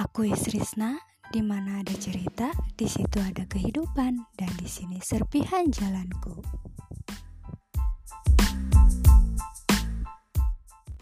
Aku Isrisna, di mana ada cerita, di situ ada kehidupan, dan di sini serpihan jalanku.